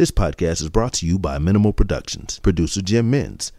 This podcast is brought to you by Minimal Productions, producer Jim Mins.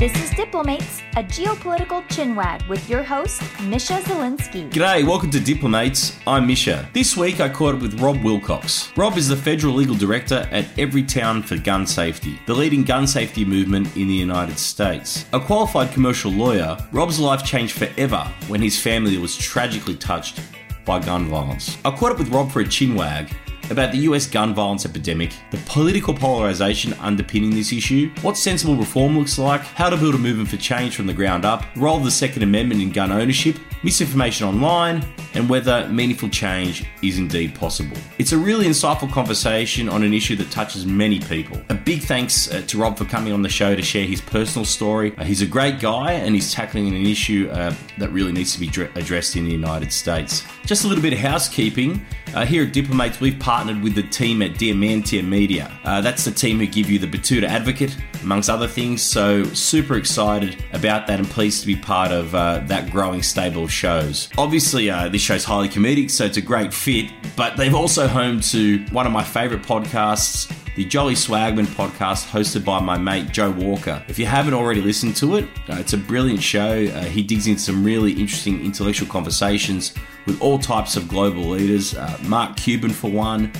This is Diplomates, a geopolitical chinwag with your host, Misha Zelinsky. G'day, welcome to Diplomates. I'm Misha. This week I caught up with Rob Wilcox. Rob is the Federal Legal Director at Everytown for Gun Safety, the leading gun safety movement in the United States. A qualified commercial lawyer, Rob's life changed forever when his family was tragically touched by gun violence. I caught up with Rob for a chinwag about the US gun violence epidemic, the political polarization underpinning this issue, what sensible reform looks like, how to build a movement for change from the ground up, the role of the Second Amendment in gun ownership, misinformation online, and whether meaningful change is indeed possible. It's a really insightful conversation on an issue that touches many people. A big thanks uh, to Rob for coming on the show to share his personal story. Uh, he's a great guy and he's tackling an issue uh, that really needs to be dr- addressed in the United States. Just a little bit of housekeeping. Uh, here at Diplomates, we've partnered with the team at Diamantia Media. Uh, that's the team who give you the Batuta Advocate, amongst other things. So, super excited about that and pleased to be part of uh, that growing stable shows. Obviously, uh, this show's highly comedic, so it's a great fit, but they've also home to one of my favourite podcasts, the Jolly Swagman podcast hosted by my mate Joe Walker. If you haven't already listened to it, uh, it's a brilliant show. Uh, he digs into some really interesting intellectual conversations with all types of global leaders. Uh, Mark Cuban, for one.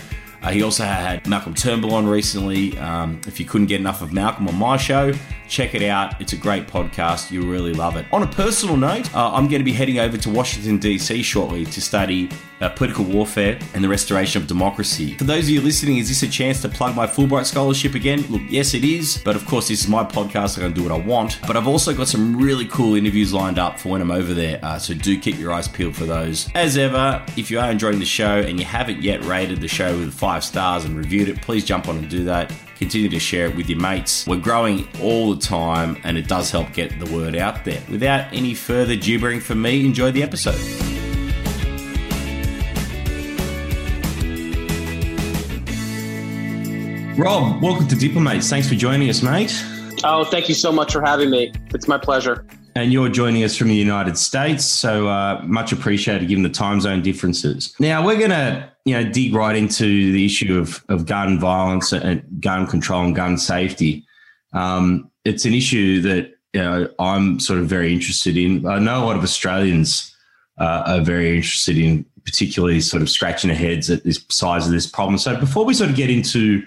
Uh, he also had Malcolm Turnbull on recently. Um, if you couldn't get enough of Malcolm on my show, check it out. It's a great podcast. You'll really love it. On a personal note, uh, I'm going to be heading over to Washington, D.C. shortly to study uh, political warfare and the restoration of democracy. For those of you listening, is this a chance to plug my Fulbright scholarship again? Look, yes, it is. But of course, this is my podcast. I'm going to do what I want. But I've also got some really cool interviews lined up for when I'm over there. Uh, so do keep your eyes peeled for those. As ever, if you are enjoying the show and you haven't yet rated the show with five stars and reviewed it, please jump on and do that continue to share it with your mates. We're growing all the time and it does help get the word out there. Without any further gibbering from me, enjoy the episode. Rob, welcome to Diplomates. Thanks for joining us, mate. Oh, thank you so much for having me. It's my pleasure. And you're joining us from the United States, so uh, much appreciated given the time zone differences. Now we're going to, you know, dig right into the issue of, of gun violence and gun control and gun safety. Um, it's an issue that you know I'm sort of very interested in. I know a lot of Australians uh, are very interested in, particularly sort of scratching their heads at this size of this problem. So before we sort of get into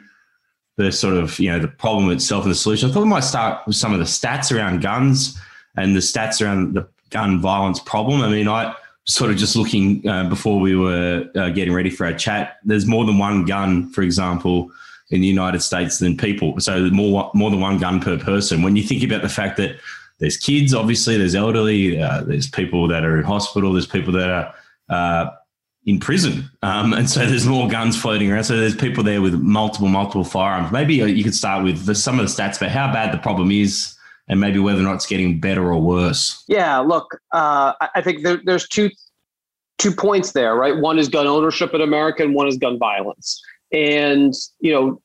the sort of you know the problem itself and the solution, I thought we might start with some of the stats around guns and the stats around the gun violence problem. I mean, I sort of just looking uh, before we were uh, getting ready for our chat. There's more than one gun, for example, in the United States than people. So more more than one gun per person. When you think about the fact that there's kids, obviously, there's elderly, uh, there's people that are in hospital, there's people that are uh, in prison, um, and so there's more guns floating around. So there's people there with multiple multiple firearms. Maybe uh, you could start with the, some of the stats about how bad the problem is and maybe whether or not it's getting better or worse. Yeah, look, uh, I think there, there's two two points there, right? One is gun ownership in America, and one is gun violence. And you know,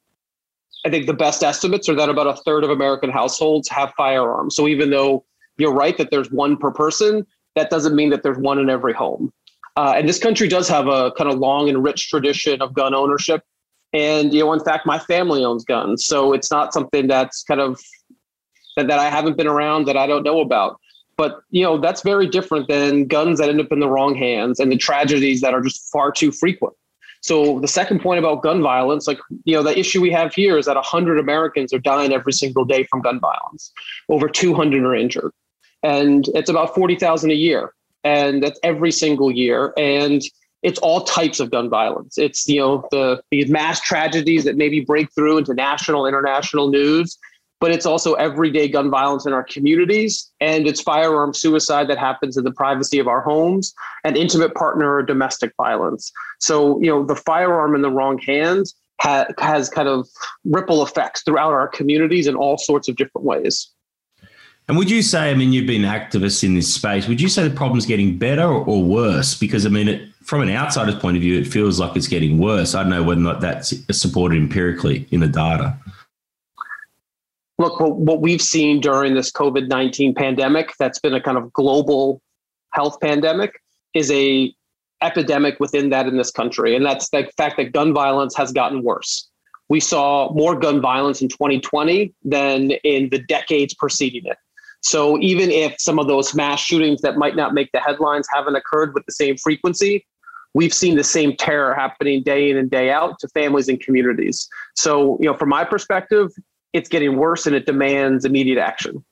I think the best estimates are that about a third of American households have firearms. So even though you're right that there's one per person, that doesn't mean that there's one in every home. Uh, and this country does have a kind of long and rich tradition of gun ownership. And you know, in fact, my family owns guns, so it's not something that's kind of that, that I haven't been around that I don't know about. But you know, that's very different than guns that end up in the wrong hands and the tragedies that are just far too frequent. So the second point about gun violence, like you know, the issue we have here is that 100 Americans are dying every single day from gun violence. Over 200 are injured, and it's about 40,000 a year, and that's every single year. And it's all types of gun violence. It's you know the these mass tragedies that maybe break through into national, international news, but it's also everyday gun violence in our communities and it's firearm suicide that happens in the privacy of our homes and intimate partner or domestic violence so you know the firearm in the wrong hands ha- has kind of ripple effects throughout our communities in all sorts of different ways and would you say, I mean, you've been activists in this space, would you say the problem's getting better or worse? Because, I mean, it, from an outsider's point of view, it feels like it's getting worse. I don't know whether or not that's supported empirically in the data look, what we've seen during this COVID 19 pandemic, that's been a kind of global health pandemic, is a epidemic within that in this country, and that's the fact that gun violence has gotten worse. We saw more gun violence in 2020 than in the decades preceding it. So even if some of those mass shootings that might not make the headlines haven't occurred with the same frequency, we've seen the same terror happening day in and day out to families and communities. So, you know, from my perspective, it's getting worse and it demands immediate action.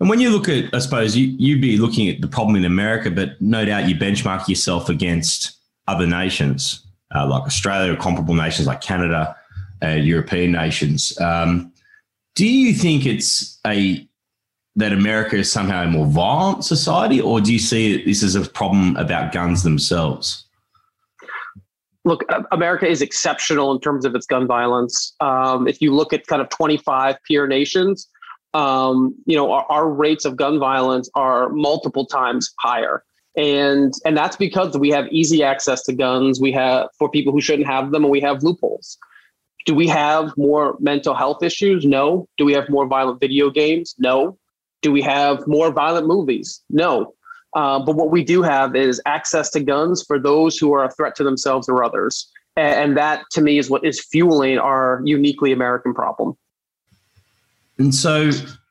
And when you look at, I suppose you you'd be looking at the problem in America, but no doubt you benchmark yourself against other nations uh, like Australia or comparable nations like Canada and European nations. Um, do you think it's a that America is somehow a more violent society, or do you see this as a problem about guns themselves? Look, America is exceptional in terms of its gun violence. Um, if you look at kind of 25 peer nations, um, you know, our, our rates of gun violence are multiple times higher. And and that's because we have easy access to guns. We have for people who shouldn't have them and we have loopholes. Do we have more mental health issues? No. Do we have more violent video games? No. Do we have more violent movies? No uh, but what we do have is access to guns for those who are a threat to themselves or others and, and that to me is what is fueling our uniquely american problem and so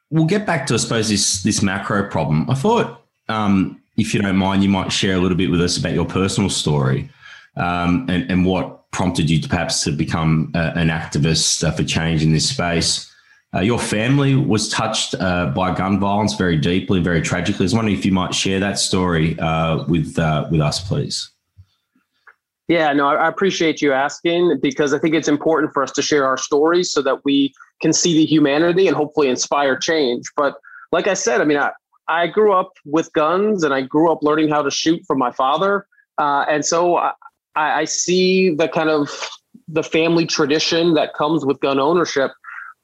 we'll get back to, I suppose, this this macro problem. I thought, um, if you don't mind, you might share a little bit with us about your personal story um, and, and what prompted you to perhaps to become uh, an activist uh, for change in this space. Uh, your family was touched uh, by gun violence very deeply, very tragically. I was wondering if you might share that story uh, with uh, with us, please. Yeah, no, I appreciate you asking because I think it's important for us to share our stories so that we can see the humanity and hopefully inspire change. But like I said, I mean, I, I grew up with guns and I grew up learning how to shoot from my father. Uh, and so I, I see the kind of the family tradition that comes with gun ownership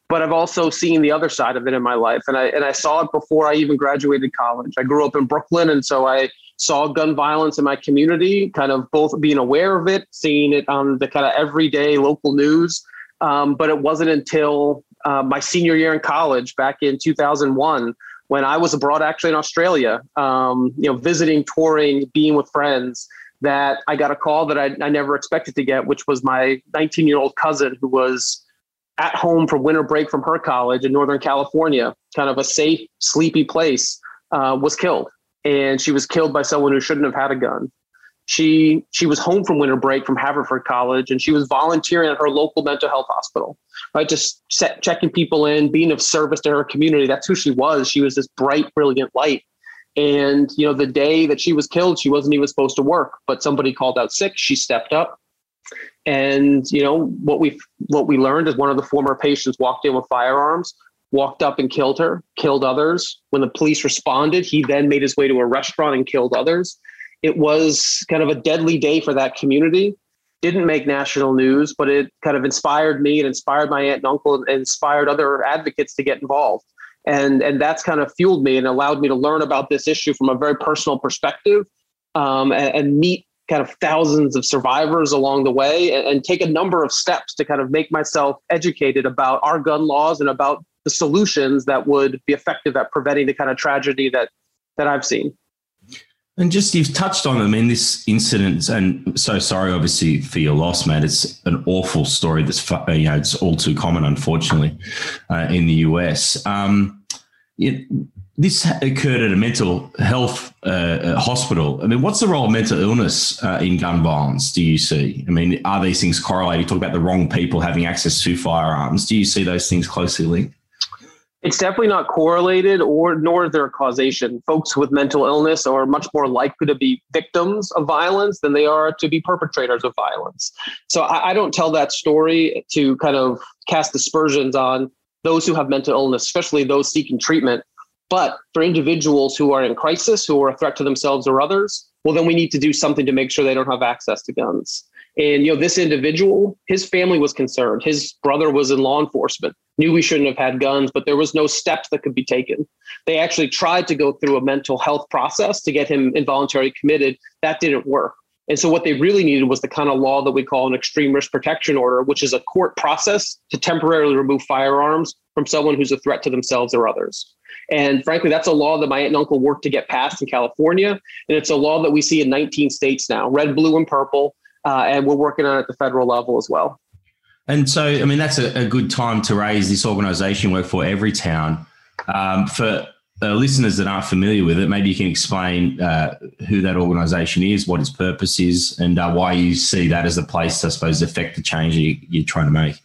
but I've also seen the other side of it in my life, and I and I saw it before I even graduated college. I grew up in Brooklyn, and so I saw gun violence in my community. Kind of both being aware of it, seeing it on the kind of everyday local news, um, but it wasn't until uh, my senior year in college, back in 2001, when I was abroad, actually in Australia, um, you know, visiting, touring, being with friends, that I got a call that I, I never expected to get, which was my 19 year old cousin who was at home for winter break from her college in Northern California, kind of a safe, sleepy place, uh, was killed. And she was killed by someone who shouldn't have had a gun she she was home from winter break from Haverford College, and she was volunteering at her local mental health hospital, right? Just set, checking people in, being of service to her community. That's who she was. She was this bright, brilliant light. And you know, the day that she was killed, she wasn't even supposed to work, but somebody called out sick. She stepped up, and you know what we what we learned is one of the former patients walked in with firearms, walked up and killed her, killed others. When the police responded, he then made his way to a restaurant and killed others it was kind of a deadly day for that community. Didn't make national news, but it kind of inspired me and inspired my aunt and uncle and inspired other advocates to get involved. And, and that's kind of fueled me and allowed me to learn about this issue from a very personal perspective um, and, and, meet kind of thousands of survivors along the way and, and take a number of steps to kind of make myself educated about our gun laws and about the solutions that would be effective at preventing the kind of tragedy that that I've seen. And just you've touched on, I mean, this incident, and so sorry, obviously, for your loss, man. It's an awful story. That's you know, it's all too common, unfortunately, uh, in the US. Um, it, this occurred at a mental health uh, hospital. I mean, what's the role of mental illness uh, in gun violence? Do you see? I mean, are these things correlated? You talk about the wrong people having access to firearms. Do you see those things closely linked? It's definitely not correlated, or nor is there a causation. Folks with mental illness are much more likely to be victims of violence than they are to be perpetrators of violence. So I, I don't tell that story to kind of cast aspersions on those who have mental illness, especially those seeking treatment. But for individuals who are in crisis, who are a threat to themselves or others, well, then we need to do something to make sure they don't have access to guns. And you know, this individual, his family was concerned. His brother was in law enforcement, knew we shouldn't have had guns, but there was no steps that could be taken. They actually tried to go through a mental health process to get him involuntarily committed. That didn't work. And so what they really needed was the kind of law that we call an extreme risk protection order, which is a court process to temporarily remove firearms from someone who's a threat to themselves or others. And frankly, that's a law that my aunt and uncle worked to get passed in California. And it's a law that we see in 19 states now red, blue, and purple. Uh, and we're working on it at the federal level as well. And so, I mean, that's a, a good time to raise this organization work for Everytown. Um, for uh, listeners that aren't familiar with it, maybe you can explain uh, who that organisation is, what its purpose is, and uh, why you see that as a place, I suppose, affect the change you, you're trying to make.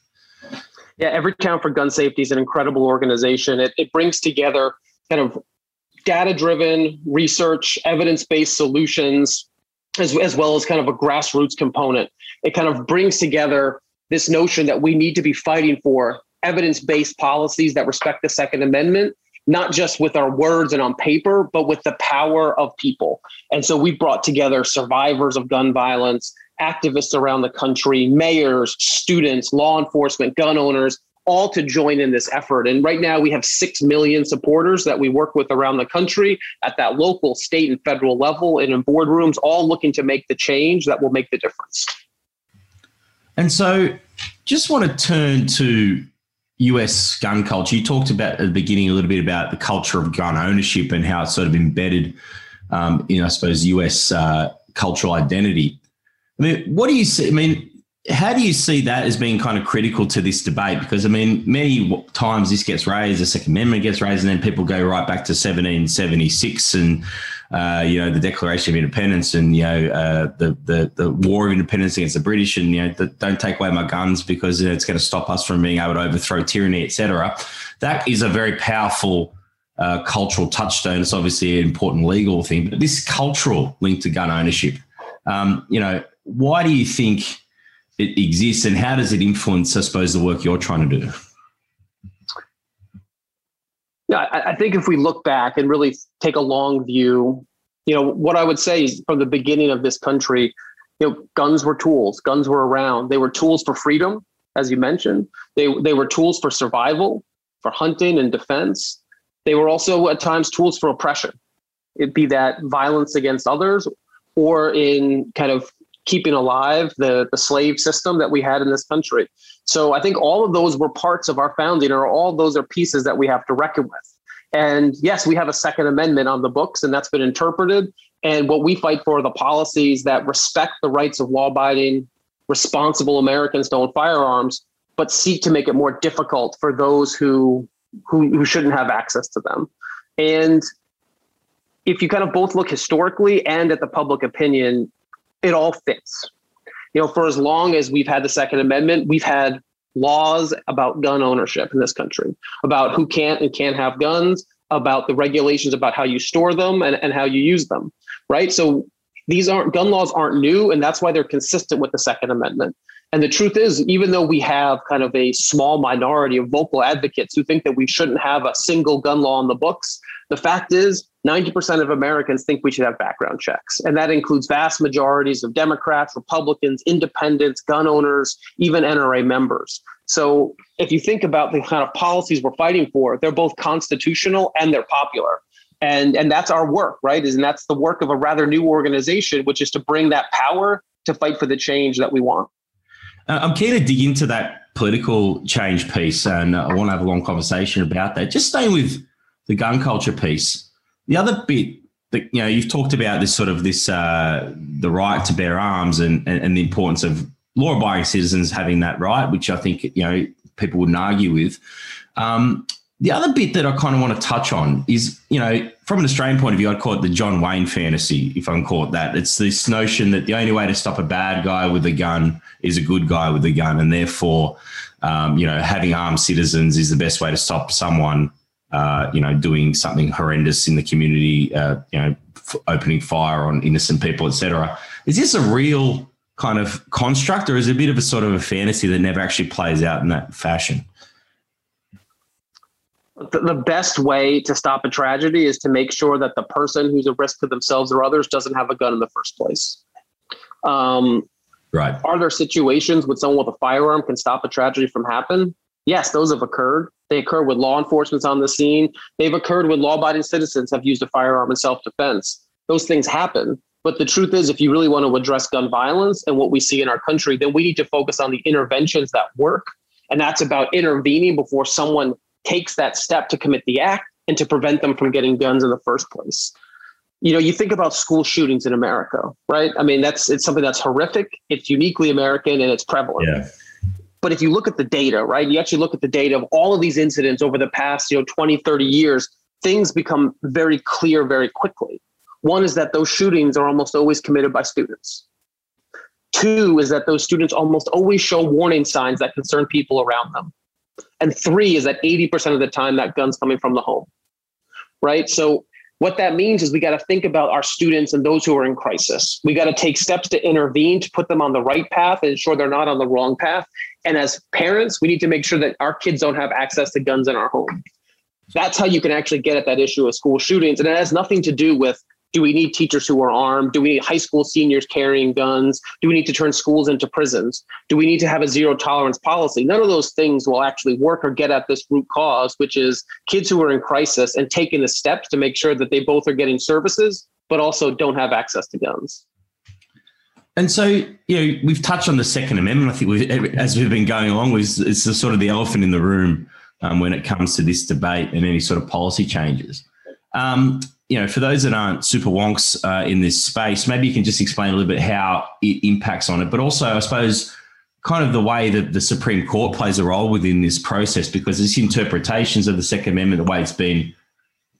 Yeah, Everytown for Gun Safety is an incredible organization. It, it brings together kind of data driven research, evidence based solutions, as, as well as kind of a grassroots component. It kind of brings together this notion that we need to be fighting for evidence based policies that respect the Second Amendment not just with our words and on paper, but with the power of people. And so we brought together survivors of gun violence, activists around the country, mayors, students, law enforcement, gun owners, all to join in this effort. And right now we have 6 million supporters that we work with around the country at that local, state, and federal level and in boardrooms, all looking to make the change that will make the difference. And so just want to turn to US gun culture. You talked about at the beginning a little bit about the culture of gun ownership and how it's sort of embedded um, in, I suppose, US uh, cultural identity. I mean, what do you see? I mean, how do you see that as being kind of critical to this debate? Because I mean, many times this gets raised, the Second Amendment gets raised, and then people go right back to 1776 and uh, you know, the Declaration of Independence and, you know, uh, the, the, the war of independence against the British and, you know, the, don't take away my guns because you know, it's going to stop us from being able to overthrow tyranny, etc. That is a very powerful uh, cultural touchstone. It's obviously an important legal thing, but this cultural link to gun ownership, um, you know, why do you think it exists and how does it influence, I suppose, the work you're trying to do? Yeah, I, think if we look back and really take a long view, you know, what I would say is from the beginning of this country, you know, guns were tools. Guns were around. They were tools for freedom, as you mentioned. They they were tools for survival, for hunting and defense. They were also at times tools for oppression. It be that violence against others, or in kind of keeping alive the, the slave system that we had in this country. So I think all of those were parts of our founding, or all those are pieces that we have to reckon with. And yes, we have a Second Amendment on the books, and that's been interpreted. And what we fight for are the policies that respect the rights of law abiding, responsible Americans to own firearms, but seek to make it more difficult for those who, who, who shouldn't have access to them. And if you kind of both look historically and at the public opinion, it all fits. You know, for as long as we've had the Second Amendment, we've had laws about gun ownership in this country, about who can't and can't have guns, about the regulations about how you store them and, and how you use them, right? So these aren't gun laws aren't new, and that's why they're consistent with the Second Amendment. And the truth is, even though we have kind of a small minority of vocal advocates who think that we shouldn't have a single gun law on the books, the fact is 90% of Americans think we should have background checks. And that includes vast majorities of Democrats, Republicans, independents, gun owners, even NRA members. So if you think about the kind of policies we're fighting for, they're both constitutional and they're popular. And, and that's our work, right? And that's the work of a rather new organization, which is to bring that power to fight for the change that we want. Uh, I'm keen to dig into that political change piece, and I want to have a long conversation about that. Just staying with the gun culture piece. The other bit that you know you've talked about this sort of this uh, the right to bear arms and, and, and the importance of law-abiding citizens having that right, which I think you know people wouldn't argue with. Um, the other bit that I kind of want to touch on is, you know, from an Australian point of view, I'd call it the John Wayne fantasy, if I can call it that. It's this notion that the only way to stop a bad guy with a gun is a good guy with a gun, and therefore, um, you know, having armed citizens is the best way to stop someone uh, you know, doing something horrendous in the community, uh, you know, f- opening fire on innocent people, etc. Is this a real kind of construct, or is it a bit of a sort of a fantasy that never actually plays out in that fashion? The best way to stop a tragedy is to make sure that the person who's a risk to themselves or others doesn't have a gun in the first place. Um, right. Are there situations when someone with a firearm can stop a tragedy from happening? Yes, those have occurred. They occur with law enforcement on the scene. They've occurred when law abiding citizens have used a firearm in self defense. Those things happen. But the truth is, if you really want to address gun violence and what we see in our country, then we need to focus on the interventions that work. And that's about intervening before someone takes that step to commit the act and to prevent them from getting guns in the first place. You know, you think about school shootings in America, right? I mean, that's it's something that's horrific, it's uniquely American, and it's prevalent. Yeah. But if you look at the data, right, you actually look at the data of all of these incidents over the past, you know, 20, 30 years, things become very clear very quickly. One is that those shootings are almost always committed by students. Two is that those students almost always show warning signs that concern people around them. And three is that 80% of the time that gun's coming from the home. Right. So what that means is we got to think about our students and those who are in crisis. We got to take steps to intervene to put them on the right path and ensure they're not on the wrong path. And as parents, we need to make sure that our kids don't have access to guns in our home. That's how you can actually get at that issue of school shootings. And it has nothing to do with do we need teachers who are armed? Do we need high school seniors carrying guns? Do we need to turn schools into prisons? Do we need to have a zero tolerance policy? None of those things will actually work or get at this root cause, which is kids who are in crisis and taking the steps to make sure that they both are getting services, but also don't have access to guns. And so, you know, we've touched on the Second Amendment. I think we've, as we've been going along, it's the sort of the elephant in the room um, when it comes to this debate and any sort of policy changes. Um, you know, for those that aren't super wonks uh, in this space, maybe you can just explain a little bit how it impacts on it, but also, I suppose, kind of the way that the Supreme Court plays a role within this process, because it's interpretations of the Second Amendment, the way it's been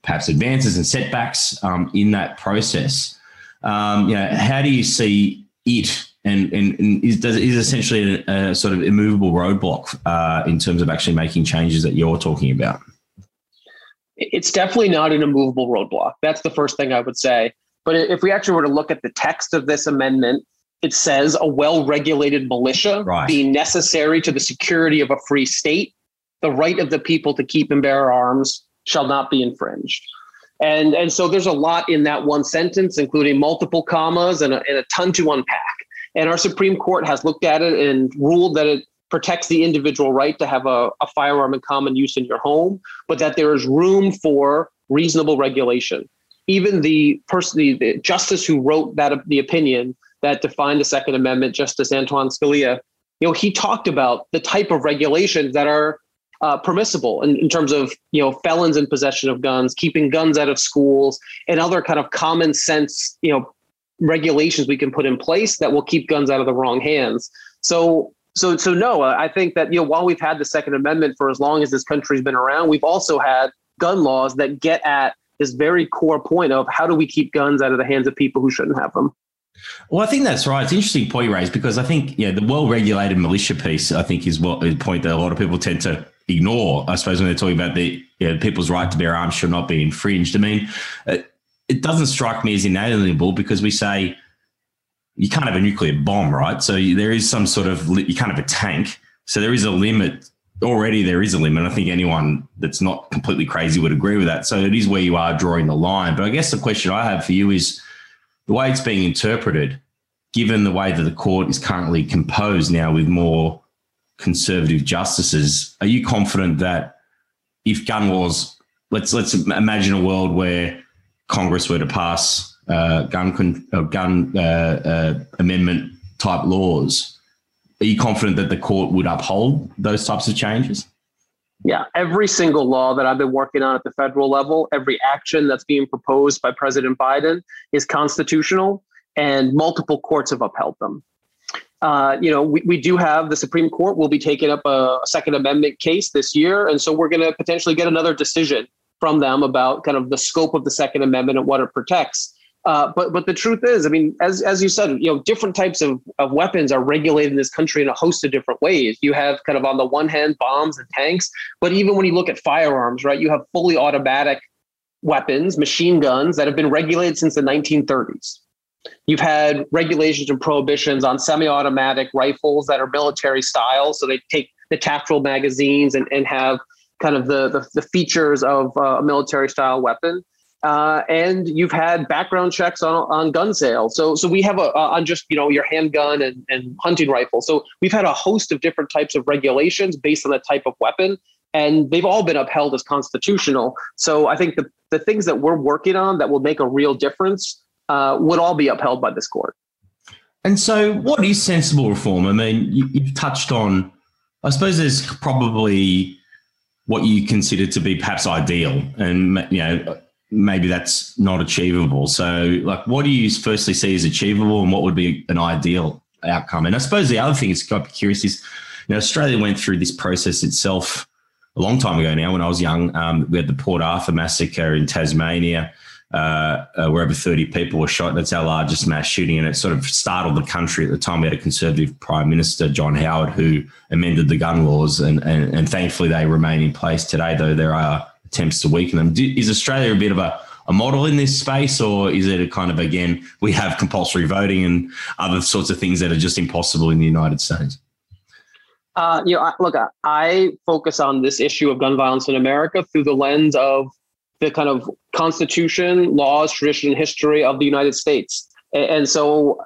perhaps advances and setbacks um, in that process. Um, you know, how do you see it and, and, and is, does, is essentially a, a, sort of immovable roadblock uh, in terms of actually making changes that you're talking about? It's definitely not an immovable roadblock. That's the first thing I would say. But if we actually were to look at the text of this amendment, it says a well regulated militia right. being necessary to the security of a free state, the right of the people to keep and bear arms shall not be infringed. And, and so there's a lot in that one sentence, including multiple commas and a, and a ton to unpack. And our Supreme Court has looked at it and ruled that it protects the individual right to have a, a firearm in common use in your home, but that there is room for reasonable regulation. Even the person, the, the justice who wrote that the opinion that defined the Second Amendment, Justice Antonin Scalia, you know, he talked about the type of regulations that are uh, permissible in, in, terms of you know felons in possession of guns, keeping guns out of schools, and other kind of common sense you know regulations we can put in place that will keep guns out of the wrong hands. So so so no, uh, I think that you know while we've had the Second Amendment for as long as this country's been around, we've also had gun laws that get at this very core point of how do we keep guns out of the hands of people who shouldn't have them. Well, I think that's right. It's an interesting point you raised because I think yeah, the well-regulated militia piece I think is what a point that a lot of people tend to ignore. I suppose when they're talking about the you know, people's right to bear arms should not be infringed. I mean, it, it doesn't strike me as inalienable because we say you can't have a nuclear bomb, right? So there is some sort of you can't have a tank. So there is a limit already. There is a limit. I think anyone that's not completely crazy would agree with that. So it is where you are drawing the line. But I guess the question I have for you is the way it's being interpreted, given the way that the court is currently composed now with more conservative justices. Are you confident that if gun laws, let's let's imagine a world where Congress were to pass uh, gun con- uh, gun uh, uh, amendment type laws. Are you confident that the court would uphold those types of changes? Yeah, every single law that I've been working on at the federal level, every action that's being proposed by President Biden is constitutional, and multiple courts have upheld them. Uh, you know, we, we do have the Supreme Court will be taking up a, a Second Amendment case this year, and so we're going to potentially get another decision from them about kind of the scope of the Second Amendment and what it protects. Uh, but but the truth is, I mean, as as you said, you know, different types of, of weapons are regulated in this country in a host of different ways. You have kind of on the one hand bombs and tanks, but even when you look at firearms, right, you have fully automatic weapons, machine guns that have been regulated since the 1930s. You've had regulations and prohibitions on semi-automatic rifles that are military style, so they take the tactical magazines and, and have kind of the, the, the features of uh, a military style weapon. Uh, and you've had background checks on, on gun sales. So, so we have a, on just, you know, your handgun and, and hunting rifle. So we've had a host of different types of regulations based on the type of weapon, and they've all been upheld as constitutional. So I think the, the things that we're working on that will make a real difference uh, would all be upheld by this court. And so, what is sensible reform? I mean, you, you've touched on, I suppose there's probably what you consider to be perhaps ideal, and you know maybe that's not achievable. So, like, what do you firstly see as achievable, and what would be an ideal outcome? And I suppose the other thing is quite curious is, you know, Australia went through this process itself a long time ago now. When I was young, um, we had the Port Arthur massacre in Tasmania uh, uh, where over 30 people were shot. That's our largest mass shooting, and it sort of startled the country at the time. We had a Conservative Prime Minister, John Howard, who amended the gun laws, and, and, and thankfully they remain in place today, though there are attempts to weaken them. Is Australia a bit of a, a model in this space, or is it a kind of, again, we have compulsory voting and other sorts of things that are just impossible in the United States? Uh, you know, look, I focus on this issue of gun violence in America through the lens of the kind of constitution, laws, tradition, history of the United States. And so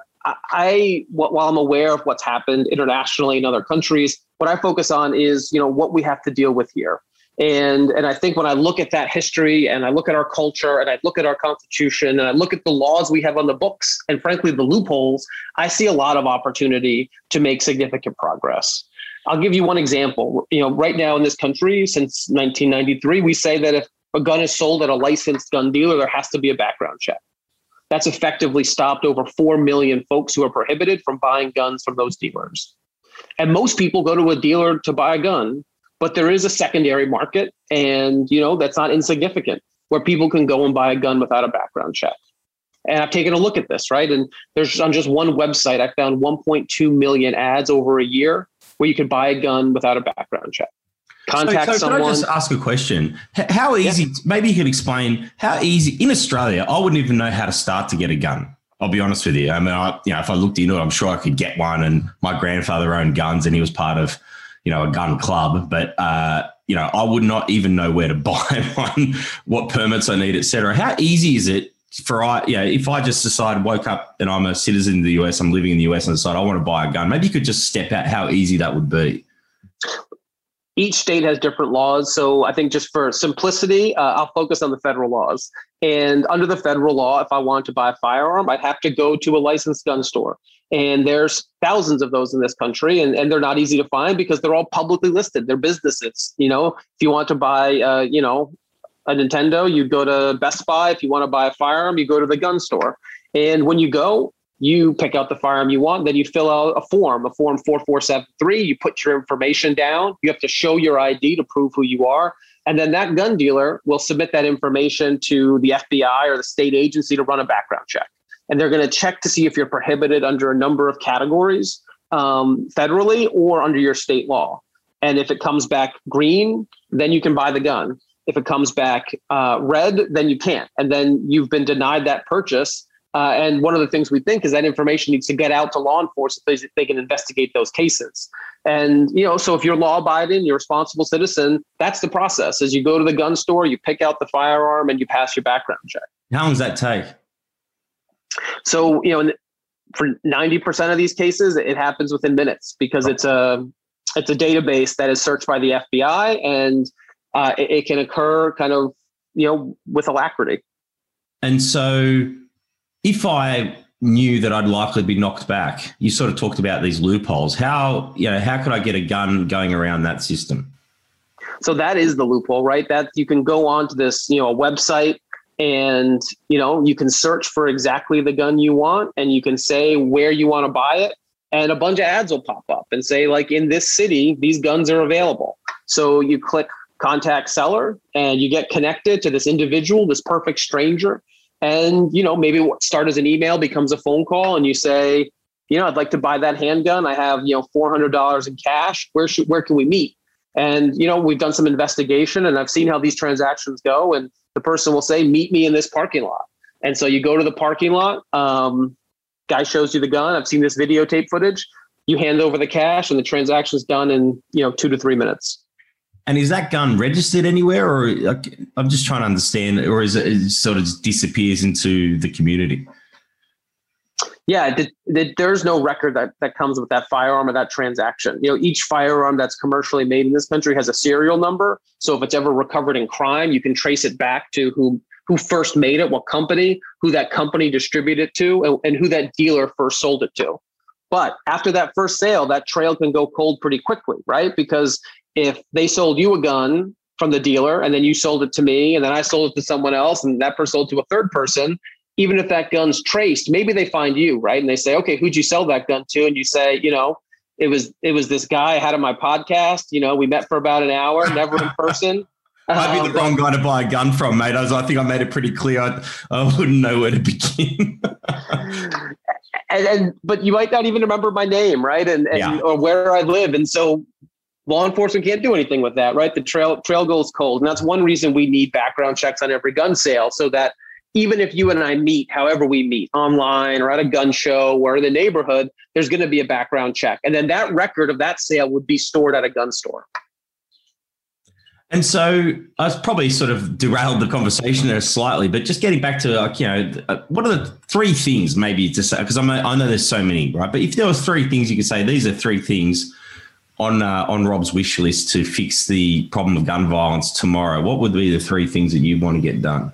I, while I'm aware of what's happened internationally in other countries, what I focus on is, you know, what we have to deal with here. And, and I think when I look at that history and I look at our culture and I look at our constitution and I look at the laws we have on the books and frankly the loopholes, I see a lot of opportunity to make significant progress. I'll give you one example. You know, right now in this country, since 1993, we say that if a gun is sold at a licensed gun dealer, there has to be a background check. That's effectively stopped over 4 million folks who are prohibited from buying guns from those dealers. And most people go to a dealer to buy a gun, but there is a secondary market, and you know that's not insignificant, where people can go and buy a gun without a background check. And I've taken a look at this, right? And there's on just one website, I found 1.2 million ads over a year where you could buy a gun without a background check contact so, so someone. Can I just ask a question? How easy? Yeah. Maybe you could explain how easy in Australia. I wouldn't even know how to start to get a gun. I'll be honest with you. I mean, I, you know, if I looked into it, I'm sure I could get one. And my grandfather owned guns, and he was part of, you know, a gun club. But uh, you know, I would not even know where to buy one, what permits I need, etc. How easy is it for I, yeah, if I just decide, woke up and I'm a citizen of the US, I'm living in the US, and decide I want to buy a gun, maybe you could just step out how easy that would be each state has different laws. So I think just for simplicity, uh, I'll focus on the federal laws. And under the federal law, if I want to buy a firearm, I'd have to go to a licensed gun store. And there's thousands of those in this country, and, and they're not easy to find because they're all publicly listed. They're businesses. You know, if you want to buy, uh, you know, a Nintendo, you go to Best Buy. If you want to buy a firearm, you go to the gun store. And when you go, you pick out the firearm you want, then you fill out a form, a form 4473. You put your information down. You have to show your ID to prove who you are. And then that gun dealer will submit that information to the FBI or the state agency to run a background check. And they're going to check to see if you're prohibited under a number of categories um, federally or under your state law. And if it comes back green, then you can buy the gun. If it comes back uh, red, then you can't. And then you've been denied that purchase uh, and one of the things we think is that information needs to get out to law enforcement so they can investigate those cases. And you know, so if you're law-abiding, you're a responsible citizen. That's the process. As you go to the gun store, you pick out the firearm, and you pass your background check. How long does that take? So you know, for ninety percent of these cases, it happens within minutes because it's a it's a database that is searched by the FBI, and uh, it, it can occur kind of you know with alacrity. And so if I knew that I'd likely be knocked back, you sort of talked about these loopholes. How you know how could I get a gun going around that system? So that is the loophole, right? That you can go onto this, you know, a website and you know you can search for exactly the gun you want and you can say where you want to buy it and a bunch of ads will pop up and say like in this city these guns are available. So you click contact seller and you get connected to this individual this perfect stranger and you know maybe start as an email becomes a phone call and you say you know i'd like to buy that handgun. I have you know $400 in cash. Where should where can we meet? And you know we've done some investigation and i've seen how these transactions go and the person will say meet me in this parking lot. And so you go to the parking lot um, guy shows you the gun. I've seen this videotape footage. You hand over the cash and the transaction is done in you know two to three minutes. And is that gun registered anywhere, or I'm just trying to understand, or is it, it sort of disappears into the community? Yeah, the, the, there's no record that, that comes with that firearm or that transaction. You know, each firearm that's commercially made in this country has a serial number. So if it's ever recovered in crime, you can trace it back to who who first made it, what company, who that company distributed it to, and, and who that dealer first sold it to. But after that first sale, that trail can go cold pretty quickly, right? Because if they sold you a gun from the dealer and then you sold it to me and then I sold it to someone else and that person sold to a third person, even if that gun's traced, maybe they find you, right? And they say, okay, who'd you sell that gun to? And you say, you know, it was it was this guy I had on my podcast. You know, we met for about an hour, never in person. Might be the um, wrong guy to buy a gun from, mate. I, was, I think I made it pretty clear. I, I wouldn't know where to begin. and, and, but you might not even remember my name, right? And, and yeah. or where I live. And so law enforcement can't do anything with that, right? The trail trail goes cold. And that's one reason we need background checks on every gun sale so that even if you and I meet, however we meet, online or at a gun show or in the neighborhood, there's going to be a background check. And then that record of that sale would be stored at a gun store. And so I was probably sort of derailed the conversation there slightly, but just getting back to like, you know, uh, what are the three things maybe to say? Because I know there's so many, right? But if there was three things you could say, these are three things on uh, on Rob's wish list to fix the problem of gun violence tomorrow, what would be the three things that you want to get done?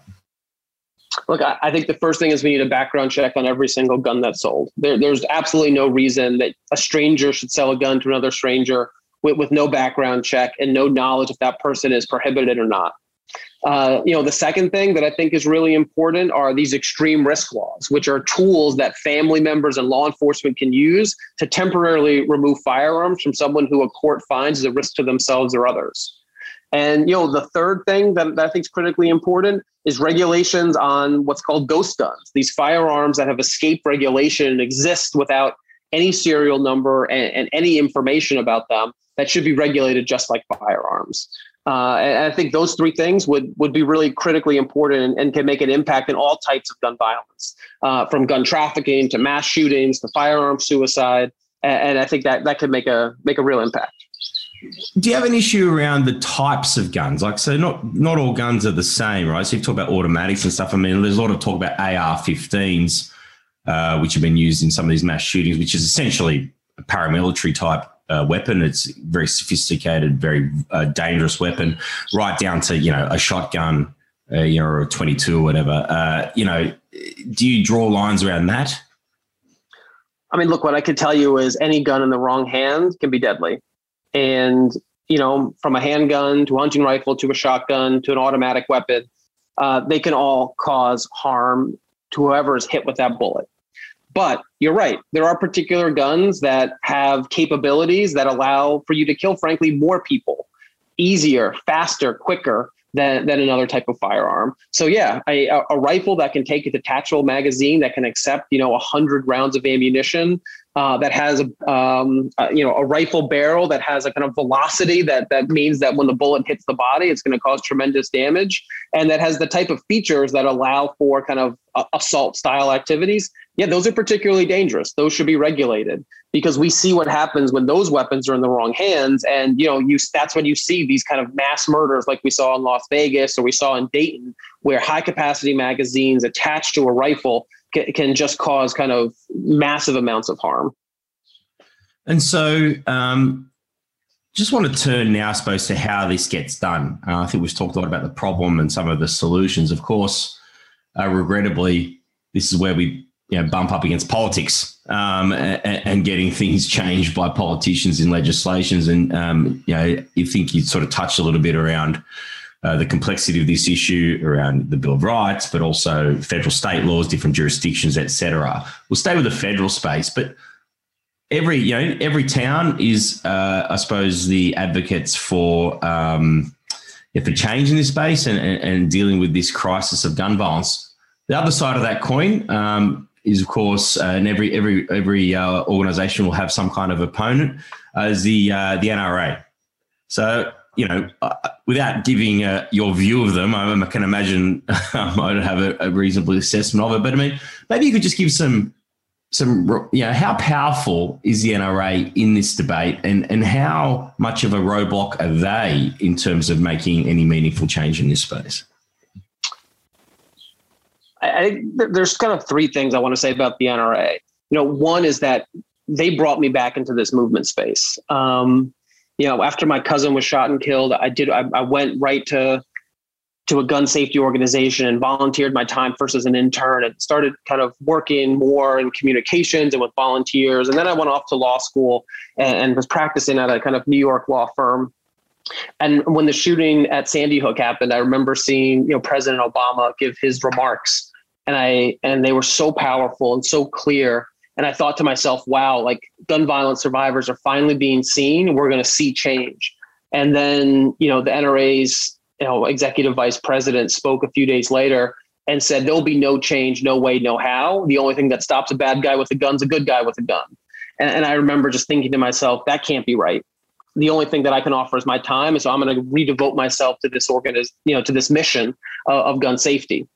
Look, I, think the first thing is we need a background check on every single gun that's sold. There, there's absolutely no reason that a stranger should sell a gun to another stranger with, with no background check and no knowledge if that person is prohibited or not. Uh, you know, the second thing that I think is really important are these extreme risk laws, which are tools that family members and law enforcement can use to temporarily remove firearms from someone who a court finds is a risk to themselves or others. And you know, the third thing that, that I think is critically important is regulations on what's called ghost guns. These firearms that have escaped regulation and exist without any serial number and, and any information about them that should be regulated just like firearms. Uh, and I think those three things would would be really critically important and, and can make an impact in all types of gun violence, uh, from gun trafficking to mass shootings to firearm suicide. And, and I think that that could make a make a real impact. Do you have an issue around the types of guns? Like, so not not all guns are the same, right? So you talk about automatics and stuff. I mean, there's a lot of talk about AR-15s, uh, which have been used in some of these mass shootings, which is essentially a paramilitary type uh, weapon. It's very sophisticated, very uh, dangerous weapon, right down to you know a shotgun, uh, you know, or a 22 or whatever. Uh, you know, do you draw lines around that? I mean, look, what I could tell you is any gun in the wrong hand can be deadly. And, you know, from a handgun to a hunting rifle to a shotgun to an automatic weapon, uh, they can all cause harm to whoever is hit with that bullet. But you're right. There are particular guns that have capabilities that allow for you to kill, frankly, more people easier, faster, quicker than, than another type of firearm. So yeah, a, a rifle that can take a detachable magazine that can accept, you know, hundred rounds of ammunition, uh, that has a um, uh, you know a rifle barrel that has a kind of velocity that that means that when the bullet hits the body, it's going to cause tremendous damage, and that has the type of features that allow for kind of uh, assault style activities. Yeah, those are particularly dangerous. Those should be regulated because we see what happens when those weapons are in the wrong hands, and you know you that's when you see these kind of mass murders like we saw in Las Vegas or we saw in Dayton, where high capacity magazines attached to a rifle can just cause kind of massive amounts of harm. And so, um, just want to turn now, I suppose, to how this gets done. Uh, I think we've talked a lot about the problem and some of the solutions. Of course, uh, regrettably, this is where we you know, bump up against politics um, and, and, getting things changed by politicians in legislations. And um, you know, you think you sort of touched a little bit around uh, the complexity of this issue around the Bill of Rights, but also federal state laws, different jurisdictions, etc. We'll stay with the federal space, but every you know every town is, uh, I suppose, the advocates for um, for change in this space and, and, and, dealing with this crisis of gun violence. The other side of that coin um, is, of course, uh, and every every every uh, organisation will have some kind of opponent, uh, the uh, the NRA. So you know, uh, without giving uh, your view of them, I, I can imagine I might have a, a, reasonable assessment of it. But I mean, maybe you could just give some, some, you know, how powerful is the NRA in this debate, and and how much of a roadblock are they in terms of making any meaningful change in this space? I think there's kind of three things I want to say about the NRA. You know, one is that they brought me back into this movement space. Um, you know, after my cousin was shot and killed, I did. I, I went right to to a gun safety organization and volunteered my time first as an intern and started kind of working more in communications and with volunteers. And then I went off to law school and, and was practicing at a kind of New York law firm. And when the shooting at Sandy Hook happened, I remember seeing, you know, President Obama give his remarks and I and they were so powerful and so clear. And I thought to myself, wow, like gun violence survivors are finally being seen. We're going to see change. And then, you know, the NRA's you know, executive vice president spoke a few days later and said there'll be no change, no way, no how. The only thing that stops a bad guy with a gun's a good guy with a gun. And, and I remember just thinking to myself, that can't be right. The only thing that I can offer is my time, and so I'm going to redevote myself to this organiz- you know, to this mission uh, of gun safety.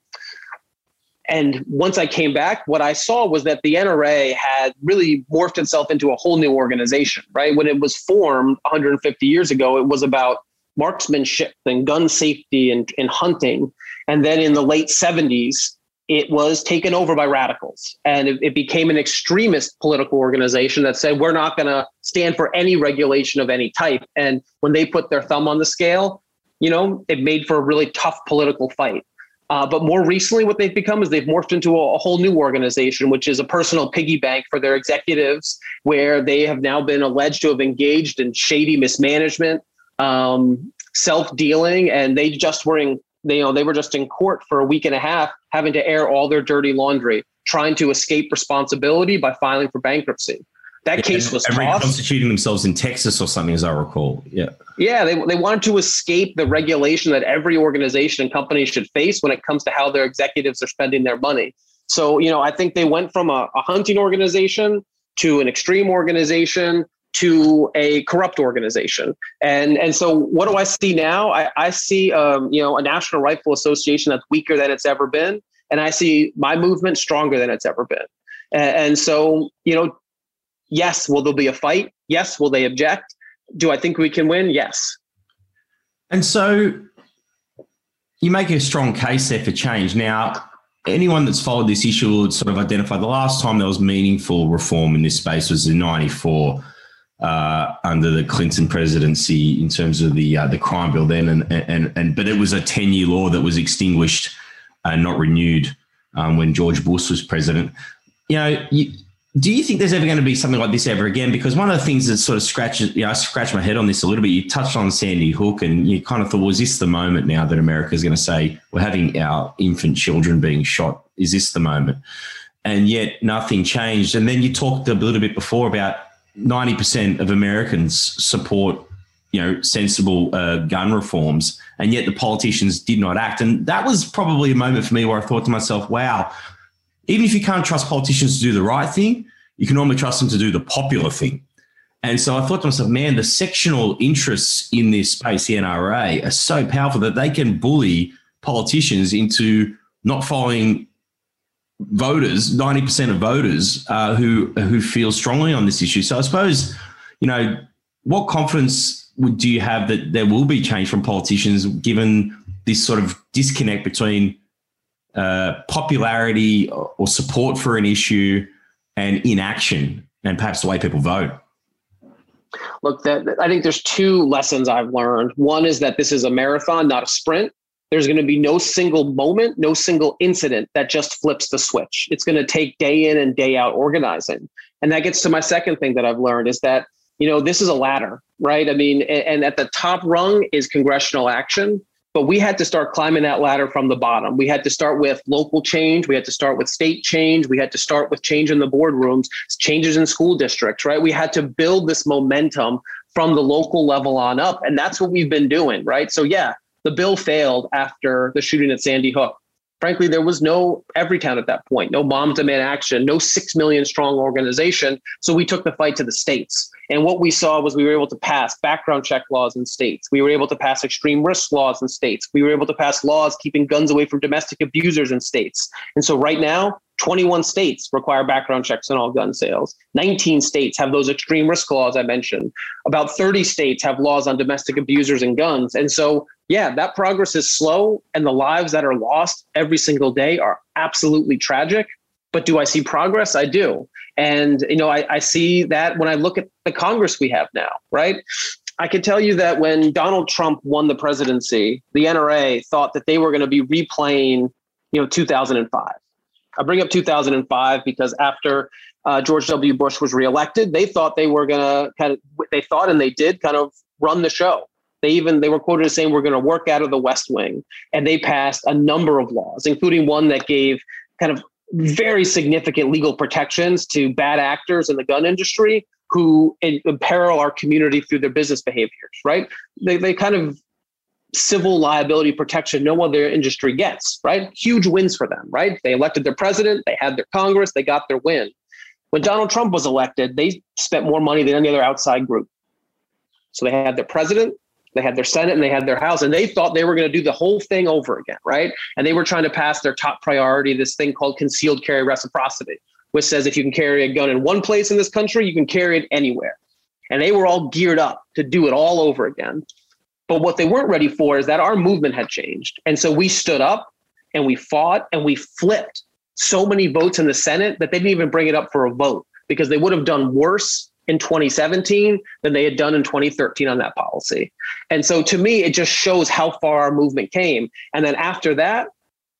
And once I came back, what I saw was that the NRA had really morphed itself into a whole new organization, right? When it was formed 150 years ago, it was about marksmanship and gun safety and, and hunting. And then in the late 70s, it was taken over by radicals and it, it became an extremist political organization that said we're not going to stand for any regulation of any type and when they put their thumb on the scale you know it made for a really tough political fight uh, but more recently what they've become is they've morphed into a, a, whole new organization which is a personal piggy bank for their executives where they have now been alleged to have engaged in shady mismanagement um, self-dealing, and they just were in they, you know they were just in court for a week and a half, having to air all their dirty laundry, trying to escape responsibility by filing for bankruptcy. That yeah, case was and reconstituting themselves in Texas or something, as I recall. Yeah. Yeah, they, they wanted to escape the regulation that every organization and company should face when it comes to how their executives are spending their money. So, you know, I think they went from a, a hunting organization to an extreme organization to a corrupt organization. And and so what do I see now? I, I see um, you know a National Rifle Association that's weaker than it's ever been, and I see my movement stronger than it's ever been. And, and so you know, yes, will there be a fight? Yes, will they object? Do I think we can win? Yes. And so you make a strong case there for change. Now, anyone that's followed this issue would sort of identify the last time there was meaningful reform in this space was in 94 uh, under the Clinton presidency in terms of the uh, the crime bill then, and and and but it was a ten year law that was extinguished and not renewed um, when George Bush was president. You know, you, do you think there's ever going to be something like this ever again? Because one of the things that sort of scratches, you know, I scratched my head on this a little bit. You touched on Sandy Hook, and you kind of thought, was this the moment now that America is going to say we're having our infant children being shot? Is this the moment? And yet nothing changed. And then you talked a little bit before about 90% of Americans support, you know, sensible uh, gun reforms, and yet the politicians did not act. And that was probably a moment for me where I thought to myself, wow, even if you can't trust politicians to do the right thing, you can only trust them to do the popular thing. And so I thought to myself, man, the sectional interests in this space, the NRA, are so powerful that they can bully politicians into not following voters, 90% of voters uh, who who feel strongly on this issue. So I suppose, you know, what confidence would, do you have that there will be change from politicians given this sort of disconnect between uh, popularity or support for an issue and inaction and perhaps the way people vote? Look, that, I think there's two lessons I've learned. One is that this is a marathon, not a sprint. There's going to be no single moment, no single incident that just flips the switch. It's going to take day in and day out organizing. And that gets to my second thing that I've learned is that, you know, this is a ladder, right? I mean, and at the top rung is congressional action, but we had to start climbing that ladder from the bottom. We had to start with local change. We had to start with state change. We had to start with change in the boardrooms, changes in school districts, right? We had to build this momentum from the local level on up. And that's what we've been doing, right? So, yeah, the bill failed after the shooting at Sandy Hook. Frankly, there was no Everytown at that point, no moms demand action, no six million strong organization. So we took the fight to the states. And what we saw was we were able to pass background check laws in states. We were able to pass extreme risk laws in states. We were able to pass laws keeping guns away from domestic abusers in states. And so right now, 21 states require background checks on all gun sales. 19 states have those extreme risk laws I mentioned. About 30 states have laws on domestic abusers and guns. And so, yeah, that progress is slow, and the lives that are lost every single day are absolutely tragic. But do I see progress? I do. And, you know, I, I see that when I look at the Congress we have now, right? I can tell you that when Donald Trump won the presidency, the NRA thought that they were going to be replaying, you know, 2005. I bring up 2005 because after uh, George W. Bush was reelected, they thought they were going to kind of, they thought and they did kind of run the show. They even they were quoted as saying we're going to work out of the West Wing, and they passed a number of laws, including one that gave kind of very significant legal protections to bad actors in the gun industry who imperil our community through their business behaviors. Right? They they kind of civil liability protection no other industry gets. Right? Huge wins for them. Right? They elected their president. They had their Congress. They got their win. When Donald Trump was elected, they spent more money than any other outside group. So they had their president, they had their Senate and they had their House, and they thought they were going to do the whole thing over again, right? And they were trying to pass their top priority, this thing called concealed carry reciprocity, which says if you can carry a gun in one place in this country, you can carry it anywhere. And they were all geared up to do it all over again. But what they weren't ready for is that our movement had changed. And so we stood up and we fought and we flipped so many votes in the Senate that they didn't even bring it up for a vote because they would have done worse in 2017 than they had done in 2013 on that policy. And so to me, it just shows how far our movement came. And then after that,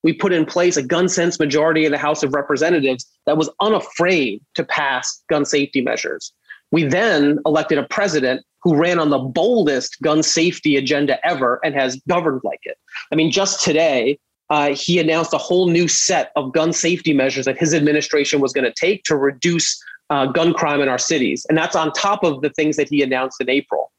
we put in place a gun sense majority in the House of Representatives that was unafraid to pass gun safety measures. We then elected a president who ran on the boldest gun safety agenda ever and has governed like it. I mean, just today, uh, he announced a whole new set of gun safety measures that his administration was going to take to reduce uh, gun crime in our cities. And that's on top of the things that he announced in April.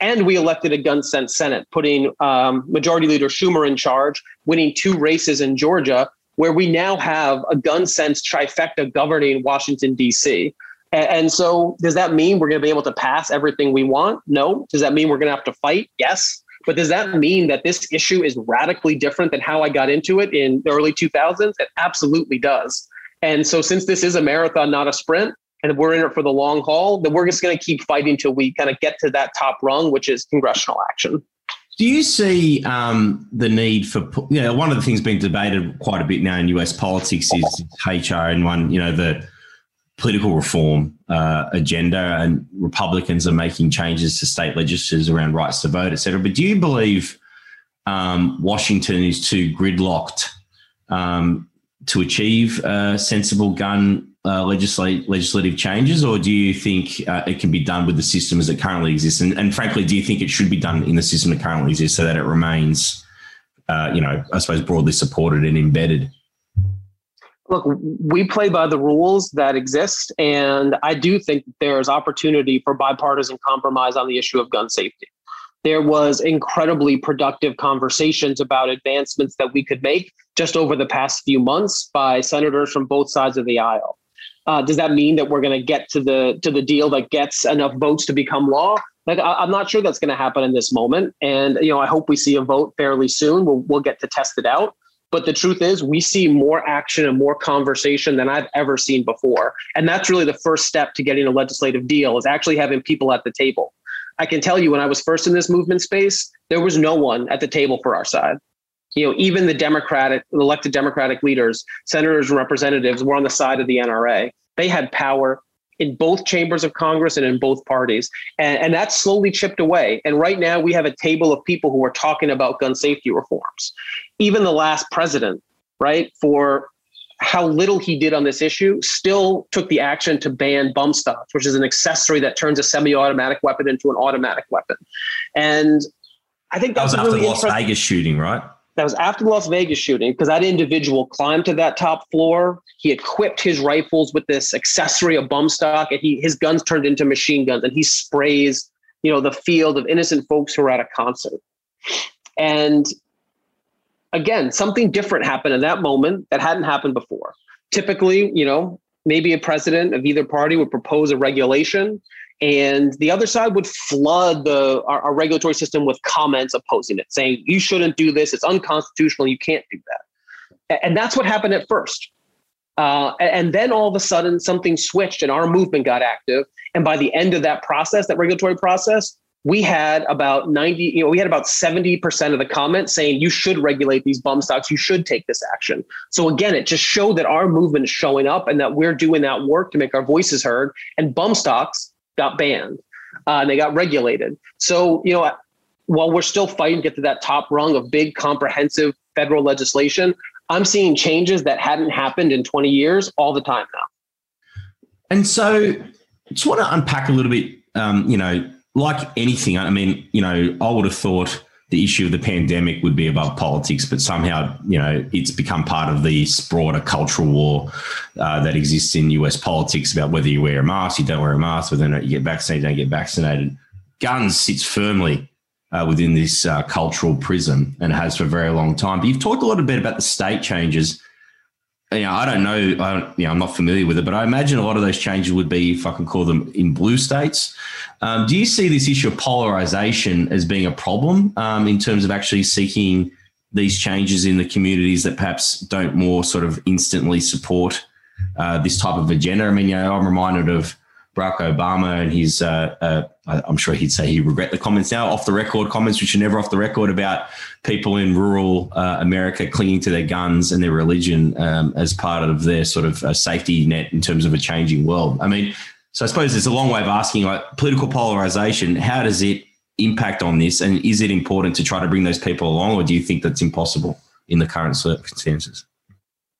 And we elected a gun sense Senate, putting um, Majority Leader Schumer in charge, winning two races in Georgia, where we now have a gun sense trifecta governing Washington, D.C. And, and so, does that mean we're going to be able to pass everything we want? No. Does that mean we're going to have to fight? Yes. But does that mean that this issue is radically different than how I got into it in the early 2000s? It absolutely does. And so, since this is a marathon, not a sprint, and we're in it for the long haul, then we're just going to keep fighting till we kind of get to that top rung, which is congressional action. Do you see um, the need for, you know, one of the things being debated quite a bit now in US politics is HR and one, you know, the political reform uh, agenda and Republicans are making changes to state legislatures around rights to vote, et cetera. But do you believe um, Washington is too gridlocked um, to achieve uh, sensible gun uh, legislate, legislative changes, or do you think uh, it can be done with the system as it currently exists? And, and, frankly, do you think it should be done in the system that currently exists so that it remains, uh, you know, I suppose broadly supported and embedded? Look, we play by the rules that exist, and I do think there's opportunity for bipartisan compromise on the issue of gun safety there was incredibly productive conversations about advancements that we could make just over the past few months by senators from both sides of the aisle. Uh, does that mean that we're going to get to the to the deal that gets enough votes to become law? Like, I, am not sure that's going to happen in this moment, and you know, I hope we see a vote fairly soon. We'll we'll get to test it out. But the truth is, we see more action and more conversation than I've ever seen before, and that's really the first step to getting a legislative deal is actually having people at the table. I can tell you when I was first in this movement space, there was no one at the table for our side. You know, even the Democratic, elected Democratic leaders, senators and representatives were on the side of the NRA. They had power in both chambers of Congress and in both parties. And, and that's slowly chipped away. And right now we have a table of people who are talking about gun safety reforms. Even the last president, right, for how little he did on this issue, still took the action to ban bump stocks, which is an accessory that turns a semi-automatic weapon into an automatic weapon. And I think that was after really the Las Vegas shooting, right? That was after the Las Vegas shooting because that individual climbed to that top floor. He equipped his rifles with this accessory of bump stock, and he his guns turned into machine guns, and he sprays, you know, the field of innocent folks who are at a concert. And again, something different happened in that moment that hadn't happened before. Typically, you know, maybe a president of either party would propose a regulation and the other side would flood the our, our, regulatory system with comments opposing it saying you shouldn't do this. It's unconstitutional. You can't do that. And that's what happened at first. Uh, and then all of a sudden something switched and our movement got active. And by the end of that process that regulatory process we had about 90, you know, we had about 70% of the comments saying you should regulate these bump stocks, you should take this action. So again, it just showed that our movement is showing up and that we're doing that work to make our voices heard. And bump stocks got banned. uh, and they got regulated. So, you know, while we're still fighting to get to that top rung of big, comprehensive federal legislation, I'm seeing changes that hadn't happened in 20 years all the time now. And so, just want to unpack a little bit. Um, you know, like anything, I mean, you know, I would have thought the issue of the pandemic would be above politics, but somehow, you know, it's become part of this broader cultural war uh, that exists in US politics about whether you wear a mask, you don't wear a mask, whether or not you get vaccinated, you don't get vaccinated. Guns sits firmly uh, within this uh, cultural prism and has for a very long time. But you've talked a little bit about the state changes. You know, I don't know, I, you know, I'm not familiar with it, but I imagine a lot of those changes would be, if I can call them, in blue states. Um, do you see this issue of polarization as being a problem um, in terms of actually seeking these changes in the communities that perhaps don't more sort of instantly support uh, this type of agenda? I mean, you know, I'm reminded of Barack Obama and his, uh, uh, I'm sure he'd say he regret the comments now, off the record comments, which are never off the record about people in rural uh, America clinging to their guns and their religion um, as part of their sort of uh, safety net in terms of a changing world. I mean, so I suppose it's a long way of asking, like political polarization, how does it impact on this? And is it important to try to bring those people along, or do you think that's impossible in the current circumstances?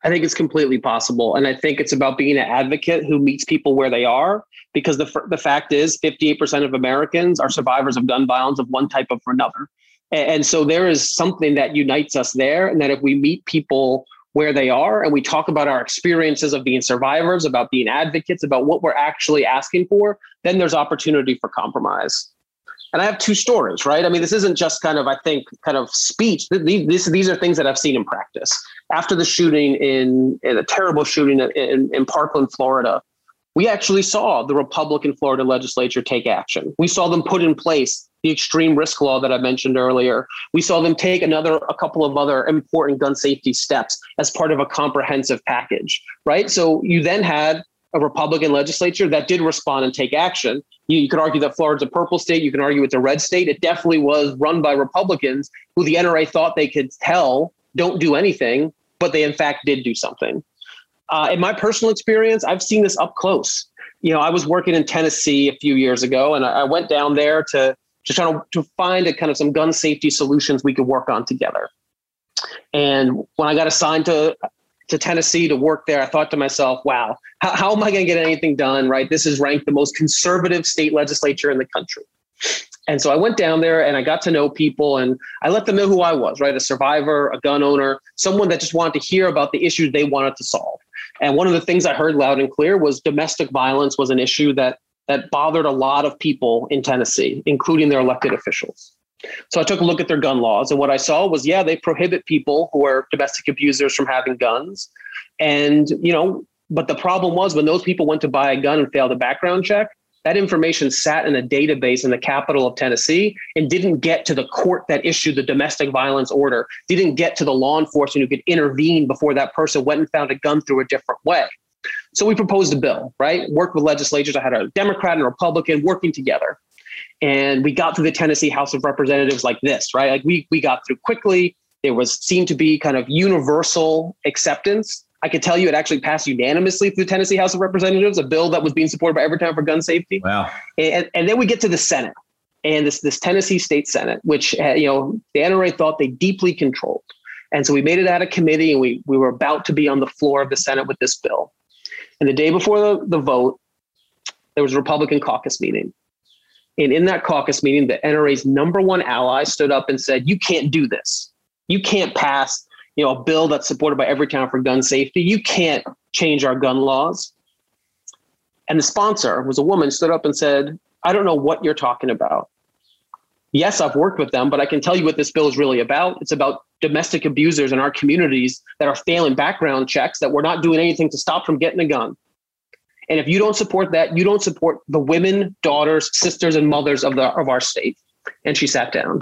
I think it's completely possible. And I think it's about being an advocate who meets people where they are because the, the fact is 58% of Americans are survivors of gun violence of one type or another. And, and so there is something that unites us there. And that if we meet people where they are and we talk about our experiences of being survivors, about being advocates, about what we're actually asking for, then there's opportunity for compromise. And I have two stories, right? I mean, this isn't just kind of, I think, kind of speech. These, these are things that I've seen in practice. After the shooting in, in a terrible shooting in, in Parkland, Florida, we actually saw the Republican Florida legislature take action. We saw them put in place the extreme risk law that I mentioned earlier. We saw them take another a couple of other important gun safety steps as part of a comprehensive package, right? So you then had a Republican legislature that did respond and take action. You, you could argue that Florida's a purple state. You can argue it's a red state. It definitely was run by Republicans who the NRA thought they could tell don't do anything, but they in fact did do something. Uh, in my personal experience, I've seen this up close. You know, I was working in Tennessee a few years ago, and I, I went down there to just try to, to find a kind of some gun safety solutions we could work on together. And when I got assigned to to Tennessee to work there, I thought to myself, wow, how, how am I going to get anything done? Right, this is ranked the most conservative state legislature in the country. And so I went down there and I got to know people and I let them know who I was, right? A survivor, a gun owner, someone that just wanted to hear about the issues they wanted to solve. And one of the things I heard loud and clear was domestic violence was an issue that that bothered a lot of people in Tennessee, including their elected officials. So I took a look at their gun laws, and what I saw was, yeah, they prohibit people who are domestic abusers from having guns. And, you know, but the problem was when those people went to buy a gun and failed a background check, that information sat in a database in the capital of Tennessee and didn't get to the court that issued the domestic violence order, didn't get to the law enforcement who could intervene before that person went and found a gun through a different way. So we proposed a bill, right? Worked with legislatures. I had a Democrat and a Republican working together. And we got through the Tennessee House of Representatives like this, right? Like we we got through quickly. There was seemed to be kind of universal acceptance I could tell you it actually passed unanimously through the Tennessee House of Representatives, a bill that was being supported by Everytown for gun safety. Wow. And, and then we get to the Senate and this, this Tennessee State Senate, which, uh, you know, the NRA thought they deeply controlled. And so we made it out of committee and we, we were about to be on the floor of the Senate with this bill. And the day before the, the vote, there was a Republican caucus meeting. And in that caucus meeting, the NRA's number one ally stood up and said, You can't do this. You can't pass you know, a bill that's supported by Everytown for gun safety. You can't change our gun laws. And the sponsor was a woman stood up and said, I don't know what you're talking about. Yes, I've worked with them, but I can tell you what this bill is really about. It's about domestic abusers in our communities that are failing background checks that we're not doing anything to stop from getting a gun. And if you don't support that, you don't support the women, daughters, sisters, and mothers of the of our state. And she sat down.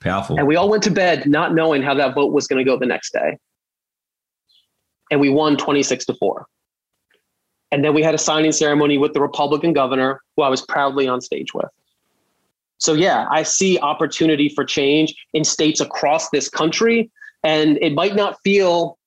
Powerful. And we all went to bed not knowing how that vote was going to go the next day. And we won 26 to 4. And then we had a signing ceremony with the Republican governor, who I was proudly on stage with. So, yeah, I see opportunity for change in states across this country. And it might not feel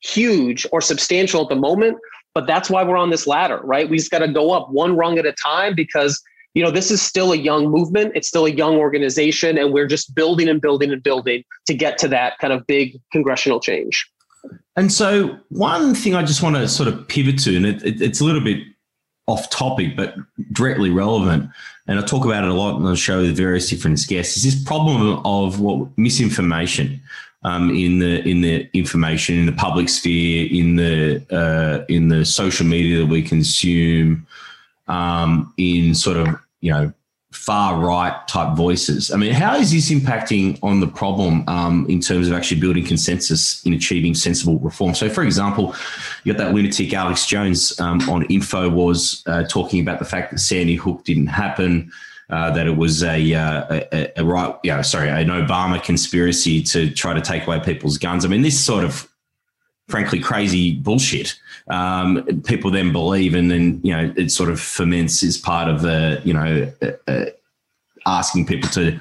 huge or substantial at the moment, but that's why we're on this ladder, right? We just got to go up one rung at a time because you know, this is still a young movement. It's still a young organization, and we're just building and building and building to get to that kind of big congressional change. And so, one thing I just want to sort of pivot to, and it, it, it's a little bit off topic, but directly relevant, and I talk about it a lot on the show with various different guests, is this problem of what misinformation. Um, in the in the information in the public sphere, in the uh, in the social media that we consume, um, in sort of you know far right type voices. I mean, how is this impacting on the problem um, in terms of actually building consensus in achieving sensible reform? So, for example, you got that lunatic Alex Jones um, on Infowars uh, talking about the fact that Sandy Hook didn't happen. Uh, that it was a, uh, a, a right, yeah, sorry, an Obama conspiracy to try to take away people's guns. I mean, this sort of frankly crazy bullshit um, people then believe and then you know it sort of ferments as part of the you know uh, uh, asking people to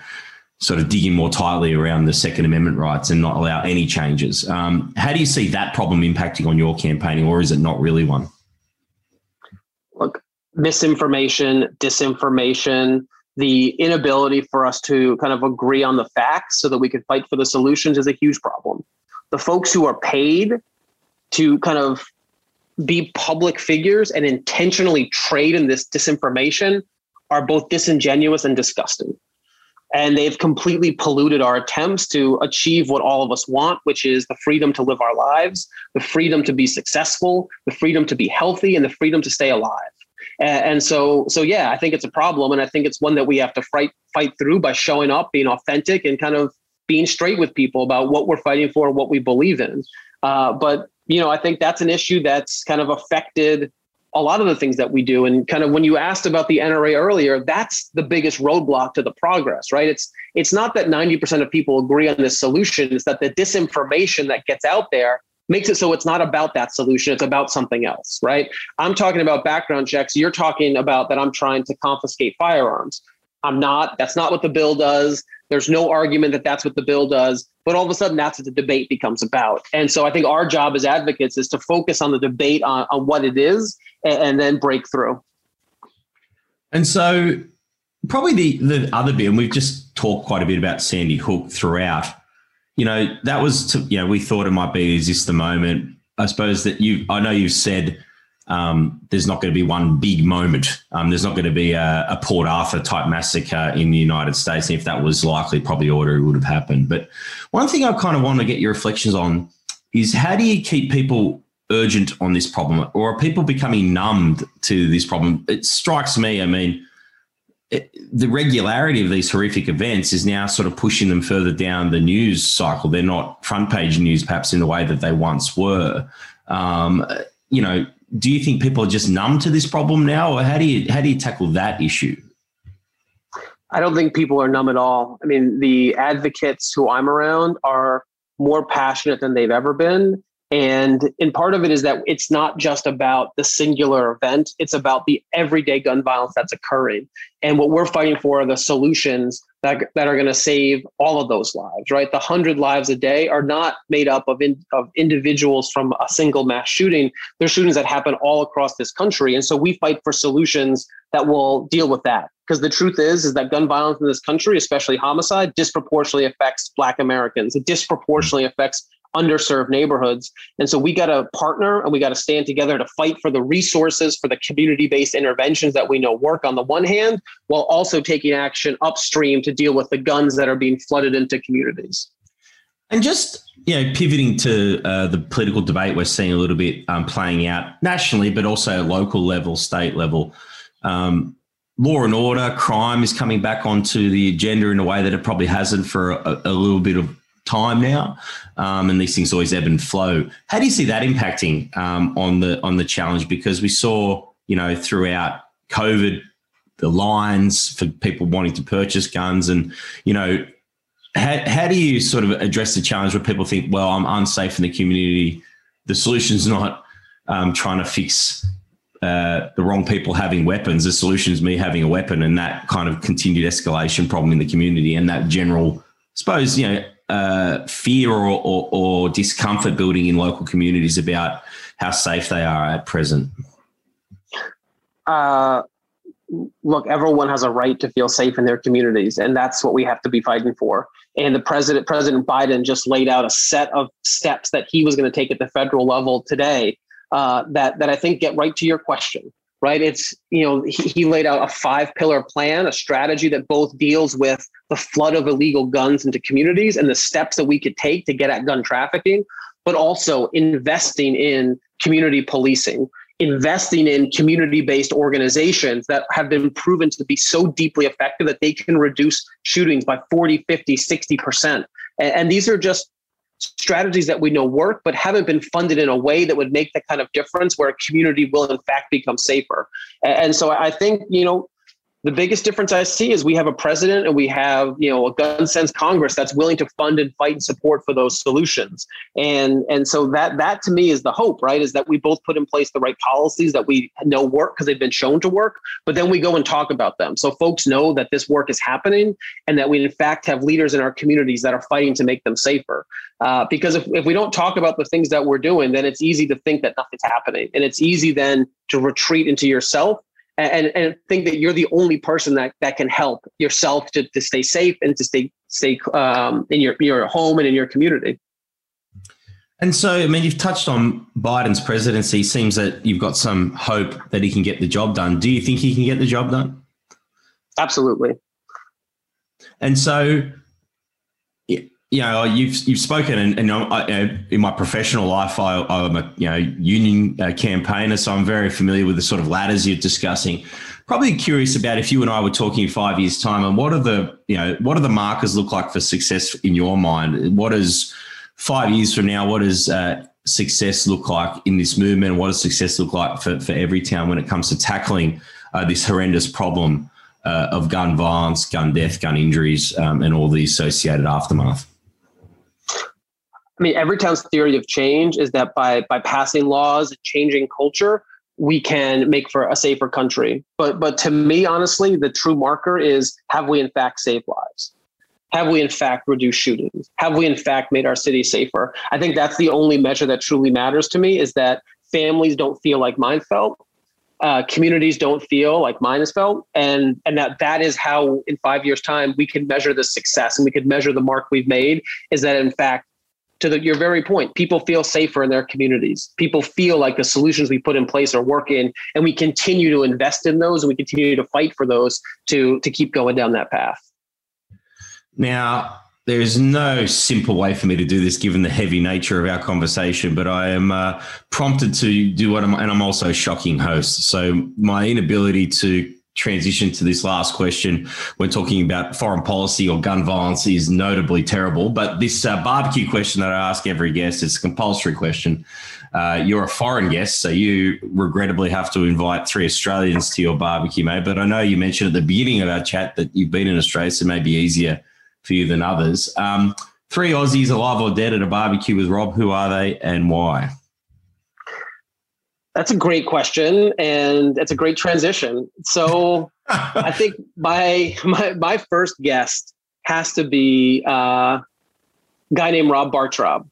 sort of dig in more tightly around the second amendment rights and not allow any changes um, how do you see that problem impacting on your campaigning or is it not really one misinformation disinformation the inability for us to kind of agree on the facts so that we can fight for the solutions is a huge problem the folks who are paid to kind of be public figures and intentionally trade in this disinformation are both disingenuous and disgusting. And they've completely polluted our attempts to achieve what all of us want, which is the freedom to live our lives, the freedom to be successful, the freedom to be healthy, and the freedom to stay alive. And, so, so yeah, I think it's a problem, and I think it's one that we have to fight fight through by showing up, being authentic, and kind of being straight with people about what we're fighting for, what we believe in. Uh, but you know, I think that's an issue that's kind of affected a lot of the things that we do. And kind of when you asked about the NRA earlier, that's the biggest roadblock to the progress, right? It's it's not that 90% of people agree on this solution, it's that the disinformation that gets out there makes it so it's not about that solution, it's about something else, right? I'm talking about background checks, you're talking about that I'm trying to confiscate firearms. I'm not. That's not what the bill does. There's no argument that that's what the bill does. But all of a sudden, that's what the debate becomes about. And so I think our job as advocates is to focus on the debate on, on what it is and, and then break through. And so, probably the, the other bit, and we've just talked quite a bit about Sandy Hook throughout. You know, that was, to, you know, we thought it might be, is this the moment? I suppose that you, I know you've said, um, there's not going to be one big moment. Um, there's not going to be a, a, Port Arthur type massacre in the United States. And if that was likely, probably order would have happened. But one thing I kind of want to get your reflections on is how do you keep people urgent on this problem, or are people becoming numbed to this problem? It strikes me. I mean. The regularity of these horrific events is now sort of pushing them further down the news cycle. They're not front page news, perhaps in the way that they once were. Um, you know, do you think people are just numb to this problem now, or how do you how do you tackle that issue? I don't think people are numb at all. I mean, the advocates who I'm around are more passionate than they've ever been. And and part of it is that it's not just about the singular event, it's about the everyday gun violence that's occurring. And what we're fighting for are the solutions that, that are going to save all of those lives, right? The 100 lives a day are not made up of, in, of individuals from a single mass shooting. They're shootings that happen all across this country. And so we fight for solutions that will deal with that. Because the truth is, is that gun violence in this country, especially homicide, disproportionately affects Black Americans. It disproportionately affects underserved neighborhoods. And so we got to partner and we got to stand together to fight for the resources for the community based interventions that we know work on the one hand, while also taking action upstream to deal with the guns that are being flooded into communities. And just you know, pivoting to uh, the political debate, we're seeing a little bit um, playing out nationally, but also local level, state level. Um, law and order, crime is coming back onto the agenda in a way that it probably hasn't for a, a little bit of time now, um, and these things always ebb and flow. How do you see that impacting um, on the on the challenge? Because we saw, you know, throughout COVID, the lines for people wanting to purchase guns, and you know, how how do you sort of address the challenge where people think, well, I'm unsafe in the community. The solution's not um, trying to fix uh, the wrong people having weapons. The solution is me having a weapon, and that kind of continued escalation problem in the community, and that general, I suppose, you know, uh, fear or, or, or, discomfort building in local communities about how safe they are at present? Uh, look, everyone has a right to feel safe in their communities, and that's what we have to be fighting for. And the president, President Biden, just laid out a set of steps that he was going to take at the federal level today. Uh, that that I think get right to your question. Right, it's you know he, he laid out a five pillar plan, a strategy that both deals with the flood of illegal guns into communities and the steps that we could take to get at gun trafficking, but also investing in community policing investing in community based organizations that have been proven to be so deeply effective that they can reduce shootings by 40, 50, 60%. And, and these are just strategies that we know work, but haven't been funded in a way that would make that kind of difference where a community will, in fact, become safer. And so I think, you know, the biggest difference I see is we have a president and we have, you know, a gun sense Congress that's willing to fund and fight and support for those solutions. And and so that that to me is the hope, right? Is that we both put in place the right policies that we know work because they've been shown to work, but then we go and talk about them. So folks know that this work is happening and that we in fact have leaders in our communities that are fighting to make them safer. Uh, because if, if we don't talk about the things that we're doing, then it's easy to think that nothing's happening. And it's easy then to retreat into yourself and, and think that you're the only person that, that can help yourself to, to stay safe and to stay stay um, in your your home and in your community. And so, I mean, you've touched on Biden's presidency. Seems that you've got some hope that he can get the job done. Do you think he can get the job done? Absolutely. And so, you know, you've you've spoken, and, and I, in my professional life, I, am a you know union uh, campaigner, so I'm very familiar with the sort of ladders you're discussing. Probably curious about if you and I were talking five years' time, and what are the you know what do the markers look like for success in your mind? What is five years from now? What does uh, success look like in this movement? What does success look like for for Everytown when it comes to tackling uh, this horrendous problem uh, of gun violence, gun death, gun injuries, um, and all the associated aftermath? I mean, Everytown's theory of change is that by by passing laws and changing culture, we can make for a safer country. But but to me, honestly, the true marker is have we in fact saved lives? Have we in fact reduced shootings? Have we in fact made our city safer? I think that's the only measure that truly matters to me is that families don't feel like mine felt. Uh, communities don't feel like mine has felt, and and that that is how in five years' time we can measure the success and we can measure the mark we've made. Is that in fact to the, your very point, people feel safer in their communities. People feel like the solutions we put in place are working, and we continue to invest in those, and we continue to fight for those to to keep going down that path. Now, there is no simple way for me to do this, given the heavy nature of our conversation. But I am uh, prompted to do what I'm, and I'm also a shocking host. So my inability to transition to this last question when talking about foreign policy or gun violence is notably terrible. But this uh, barbecue question that I ask every guest, it's a compulsory question. Uh, you're a foreign guest, so you regrettably have to invite three Australians to your barbecue, mate. But I know you mentioned at the beginning of our chat that you've been in Australia, so it may be easier for you than others. Um, three Aussies alive or dead at a barbecue with Rob. Who are they and why? That's a great question, and it's a great transition. So, I think my my my first guest has to be uh, a guy named Rob Bartraub,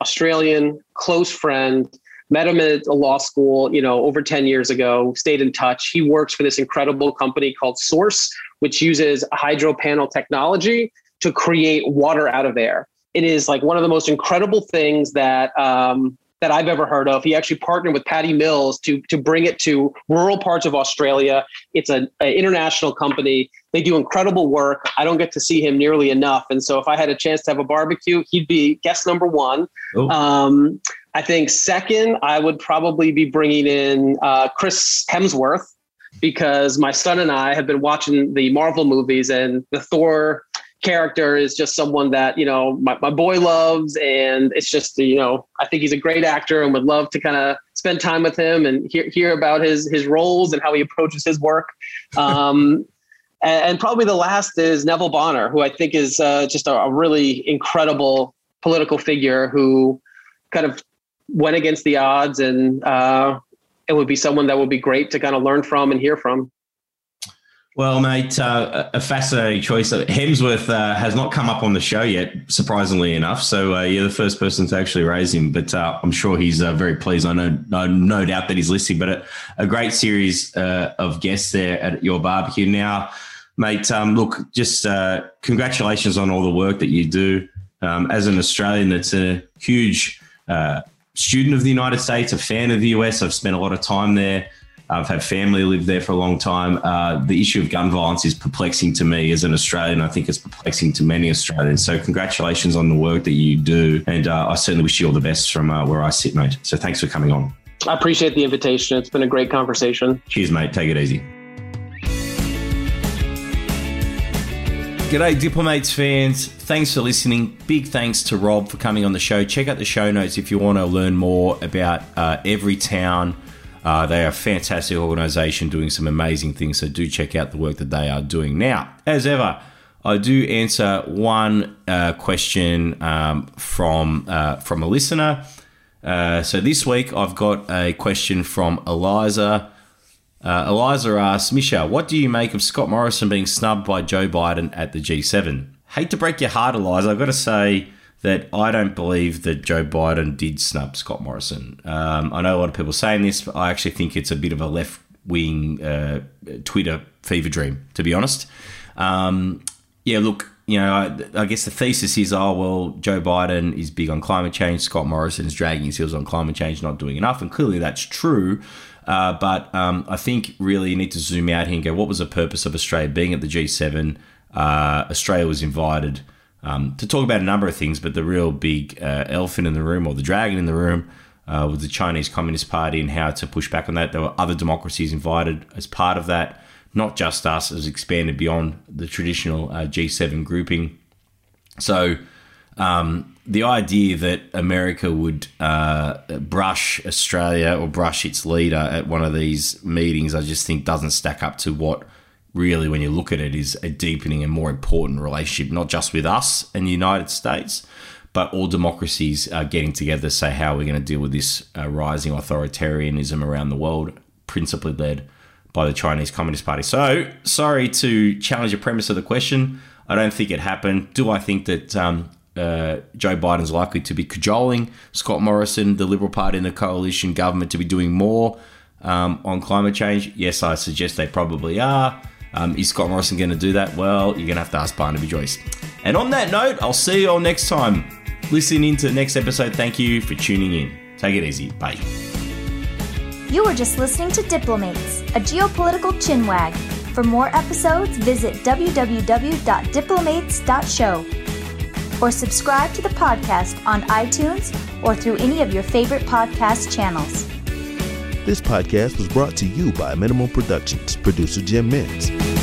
Australian, close friend. Met him at a law school, you know, over 10 years ago, stayed in touch. He works for this incredible company called Source, which uses hydro panel technology to create water out of air. It is like one of the most incredible things that um, that I've ever heard of. He actually partnered with Patty Mills to to bring it to rural parts of Australia. It's an international company. They do incredible work. I don't get to see him nearly enough, and so if I had a chance to have a barbecue, he'd be guest number one. Oh. Um, I think second, I would probably be bringing in uh, Chris Hemsworth because my son and I have been watching the Marvel movies and the Thor character is just someone that you know my, my boy loves and it's just you know i think he's a great actor and would love to kind of spend time with him and hear, hear about his his roles and how he approaches his work. Um, and, and, probably the last is neville bonner who i think is uh, just a, a, really incredible political figure who kind of went against the odds and uh, it would be someone that would be great to kind of learn from and hear from Well, mate, uh, a fascinating choice. Hemsworth uh, has not come up on the show yet, surprisingly enough. So uh, you're the first person to actually raise him, but uh, I'm sure he's uh, very pleased. I know, no, no doubt that he's listening. But a, a great series uh, of guests there at your barbecue. Now, mate, um, look, just congratulations on all the work that you do. Um, as an Australian, that's a huge student of the United States, a fan of the US. I've spent a lot of time there. I've had family live there for a long time. Uh, the issue of gun violence is perplexing to me as an Australian. I think it's perplexing to many Australians. So, congratulations on the work that you do. And uh, I certainly wish you all the best from uh, where I sit, mate. So, thanks for coming on. I appreciate the invitation. It's been a great conversation. Cheers, mate. Take it easy. G'day, Diplomates fans. Thanks for listening. Big thanks to Rob for coming on the show. Check out the show notes if you want to learn more about uh, Everytown uh, they are a fantastic organisation doing some amazing things, so do check out the work that they are doing. Now, as ever, I do answer one uh, question um, from uh, from a listener. Uh, so this week I've got a question from Eliza. Uh, Eliza asks, Misha, what do you make of Scott Morrison being snubbed by Joe Biden at the G7? Hate to break your heart, Eliza. I've got to say, that I don't believe that Joe Biden did snub Scott Morrison. Um, I know a lot of people saying this, but I actually think it's a bit of a left wing uh, Twitter fever dream, to be honest. Um, yeah, look, you know, I, I, guess the thesis is, oh, well, Joe Biden is big on climate change. Scott Morrison is dragging his heels on climate change, not doing enough. And clearly that's true. Uh, but um, I think really you need to zoom out here and go, what was the purpose of Australia being at the G7? Uh, Australia was invited um, to talk about a number of things, but the real big uh, elephant in the room or the dragon in the room uh, was the Chinese Communist Party and how to push back on that. There were other democracies invited as part of that, not just us, as expanded beyond the traditional uh, G7 grouping. So, um, the idea that America would uh, brush Australia or brush its leader at one of these meetings, I just think doesn't stack up to what really, when you look at it, is a deepening and more important relationship, not just with us and the United States, but all democracies are getting together to say how we're going to deal with this uh, rising authoritarianism around the world, principally led by the Chinese Communist Party. So, sorry to challenge the premise of the question. I don't think it happened. Do I think that um, uh, Joe Biden's likely to be cajoling Scott Morrison, the Liberal Party, and the coalition government to be doing more um, on climate change? Yes, I suggest they probably are. Um, is Scott Morrison going to do that? Well, you're going to have to ask Barnaby Joyce. And on that note, I'll see you all next time. Listen in to the next episode. Thank you for tuning in. Take it easy. Bye. You were just listening to Diplomates, a geopolitical chinwag. For more episodes, visit www.diplomates.show or subscribe to the podcast on iTunes or through any of your favorite podcast channels. This podcast was brought to you by Minimal Productions, producer Jim Mintz.